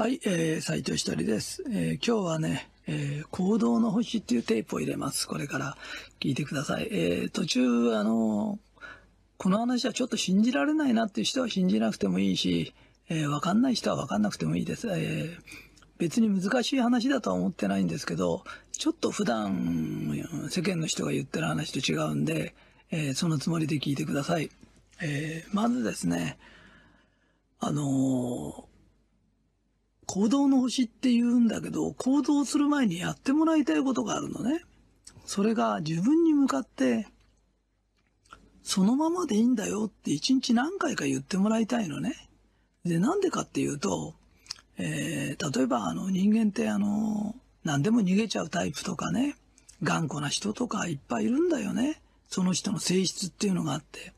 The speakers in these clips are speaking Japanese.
はい、えー、斉藤ひとりです。えー今日はね、えー行動の星っていうテープを入れます。これから聞いてください。えー途中、あのーこの話はちょっと信じられないなっていう人は信じなくてもいいし、えーわかんない人はわかんなくてもいいです。えー別に難しい話だとは思ってないんですけど、ちょっと普段世間の人が言ってる話と違うんで、えーそのつもりで聞いてください。えーまずですね、あの行動の星って言うんだけど、行動する前にやってもらいたいことがあるのね。それが自分に向かって、そのままでいいんだよって一日何回か言ってもらいたいのね。で、なんでかっていうと、えー例えばあの人間ってあの、何でも逃げちゃうタイプとかね、頑固な人とかいっぱいいるんだよね。その人の性質っていうのがあって。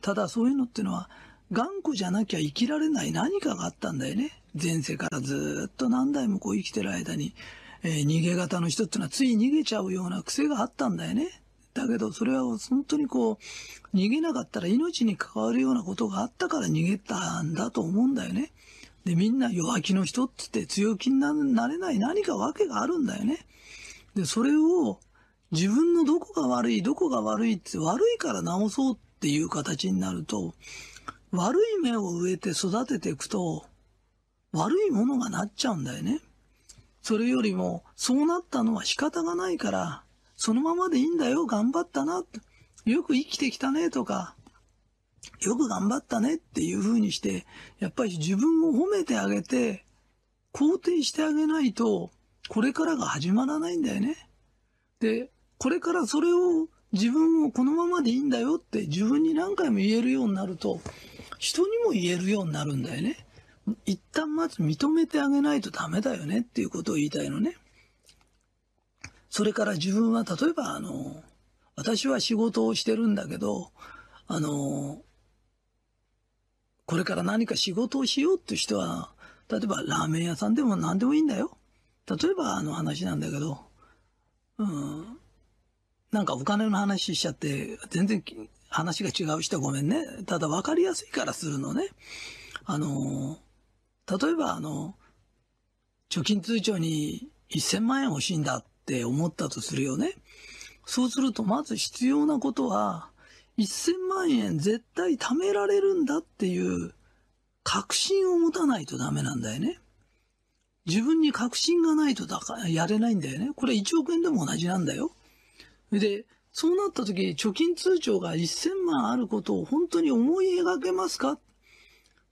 ただそういうのっていうのは、頑固じゃなきゃ生きられない何かがあったんだよね。前世からずっと何代もこう生きてる間に、えー逃げ型の人っていうのはつい逃げちゃうような癖があったんだよね。だけどそれは本当にこう、逃げなかったら命に関わるようなことがあったから逃げたんだと思うんだよね。で、みんな弱気の人って言って強気になれない何か訳があるんだよね。で、それを自分のどこが悪い、どこが悪いって悪いから直そうっていう形になると、悪い芽を植えて育てていくと、悪いものがなっちゃうんだよね。それよりも、そうなったのは仕方がないから、そのままでいいんだよ、頑張ったな、よく生きてきたね、とか、よく頑張ったねっていう風にして、やっぱり自分を褒めてあげて、肯定してあげないと、これからが始まらないんだよね。で、これからそれを自分をこのままでいいんだよって自分に何回も言えるようになると、人にも言えるようになるんだよね。一旦まず認めてあげないとダメだよねっていうことを言いたいのね。それから自分は例えばあの、私は仕事をしてるんだけど、あの、これから何か仕事をしようって人は、例えばラーメン屋さんでも何でもいいんだよ。例えばあの話なんだけど、うん、なんかお金の話しちゃって、全然話が違う人はごめんね。ただ分かりやすいからするのね。あの、例えばあの、貯金通帳に1000万円欲しいんだって思ったとするよね。そうするとまず必要なことは、1000万円絶対貯められるんだっていう確信を持たないとダメなんだよね。自分に確信がないとだからやれないんだよね。これ1億円でも同じなんだよ。で、そうなった時、貯金通帳が1000万あることを本当に思い描けますか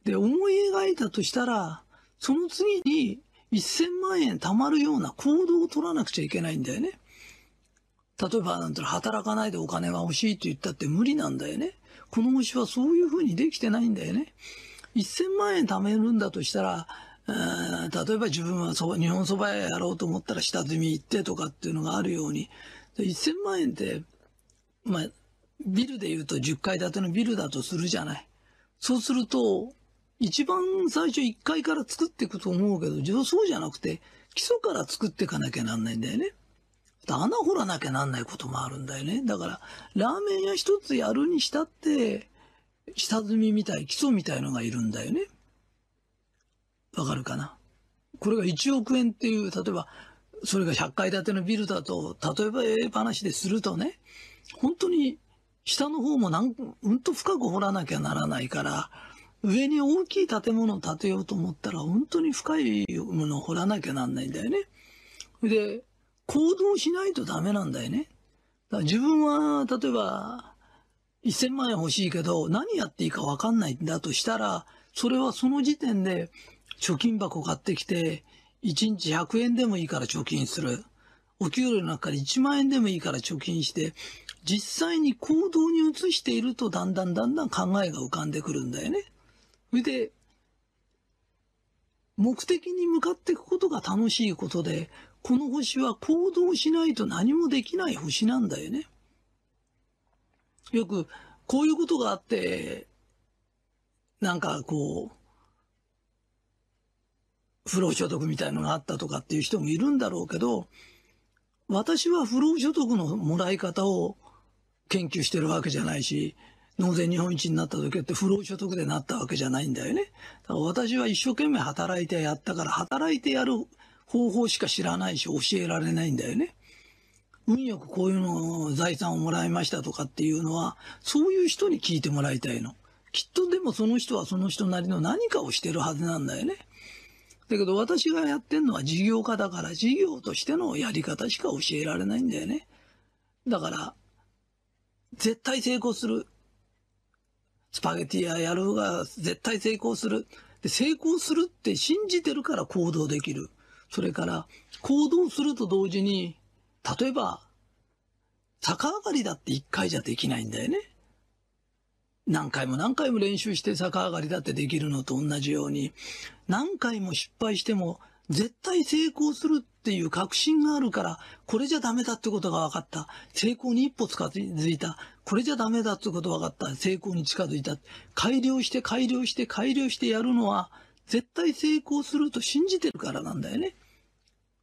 で、思い描いたとしたら、その次に1000万円貯まるような行動を取らなくちゃいけないんだよね。例えば、なんていうの働かないでお金が欲しいと言ったって無理なんだよね。この星はそういうふうにできてないんだよね。1000万円貯めるんだとしたら、例えば自分はそ日本蕎麦屋やろうと思ったら下積み行ってとかっていうのがあるように、1000万円って、まあ、ビルで言うと10階建てのビルだとするじゃない。そうすると、一番最初1階から作っていくと思うけど、実はそうじゃなくて、基礎から作っていかなきゃなんないんだよね。穴掘らなきゃなんないこともあるんだよね。だから、ラーメン屋一つやるにしたって、下積みみたい、基礎みたいのがいるんだよね。わかるかな？これが1億円っていう、例えば、それが100階建てのビルだと、例えばええ話でするとね、本当に下の方もなん、うんと深く掘らなきゃならないから、上に大きい建物を建てようと思ったら、本当に深いものを掘らなきゃなんないんだよね。で、行動しないとダメなんだよね。だから自分は、例えば、1000万円欲しいけど、何やっていいか分かんないんだとしたら、それはその時点で、貯金箱買ってきて、1日100円でもいいから貯金する。お給料の中から1万円でもいいから貯金して、実際に行動に移していると、だんだんだんだん考えが浮かんでくるんだよね。それで、目的に向かっていくことが楽しいことで、この星は行動しないと何もできない星なんだよね。よく、こういうことがあって、なんかこう、不労所得みたいのがあったとかっていう人もいるんだろうけど、私は不労所得のもらい方を研究してるわけじゃないし、納税日本一になった時って不労所得でなったわけじゃないんだよね。だから私は一生懸命働いてやったから、働いてやる方法しか知らないし教えられないんだよね。運よくこういうの財産をもらいましたとかっていうのは、そういう人に聞いてもらいたいの。きっとでもその人はその人なりの何かをしてるはずなんだよね。だけど私がやってんのは事業家だから事業としてのやり方しか教えられないんだよね。だから、絶対成功する。スパゲティややるが絶対成功する。で成功するって信じてるから行動できる。それから行動すると同時に、例えば、逆上がりだって一回じゃできないんだよね。何回も何回も練習して逆上がりだってできるのと同じように、何回も失敗しても絶対成功するっていう確信があるから、これじゃダメだってことが分かった。成功に一歩近づいた。これじゃダメだってことが分かった。成功に近づいた。改良して改良して改良してやるのは、絶対成功すると信じてるからなんだよね。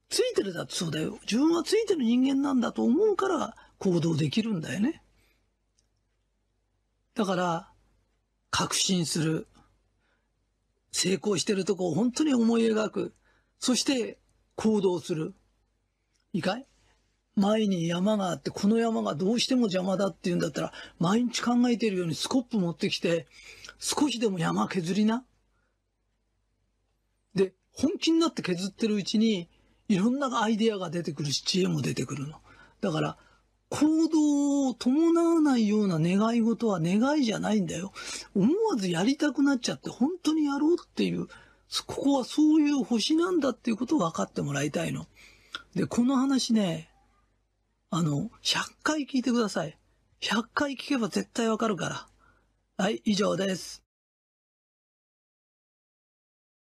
ついてるだってそうだよ。自分はついてる人間なんだと思うから行動できるんだよね。だから、確信する。成功してるとこを本当に思い描く。そして行動する。いいかい？前に山があって、この山がどうしても邪魔だって言うんだったら、毎日考えてるようにスコップ持ってきて、少しでも山削りな。で、本気になって削ってるうちに、いろんなアイデアが出てくるし、知恵も出てくるの。だから、行動を伴わないような願い事は願いじゃないんだよ。思わずやりたくなっちゃって本当にやろうっていう、ここはそういう星なんだっていうことを分かってもらいたいの。で、この話ね、あの、100回聞いてください。100回聞けば絶対わかるから。はい、以上です。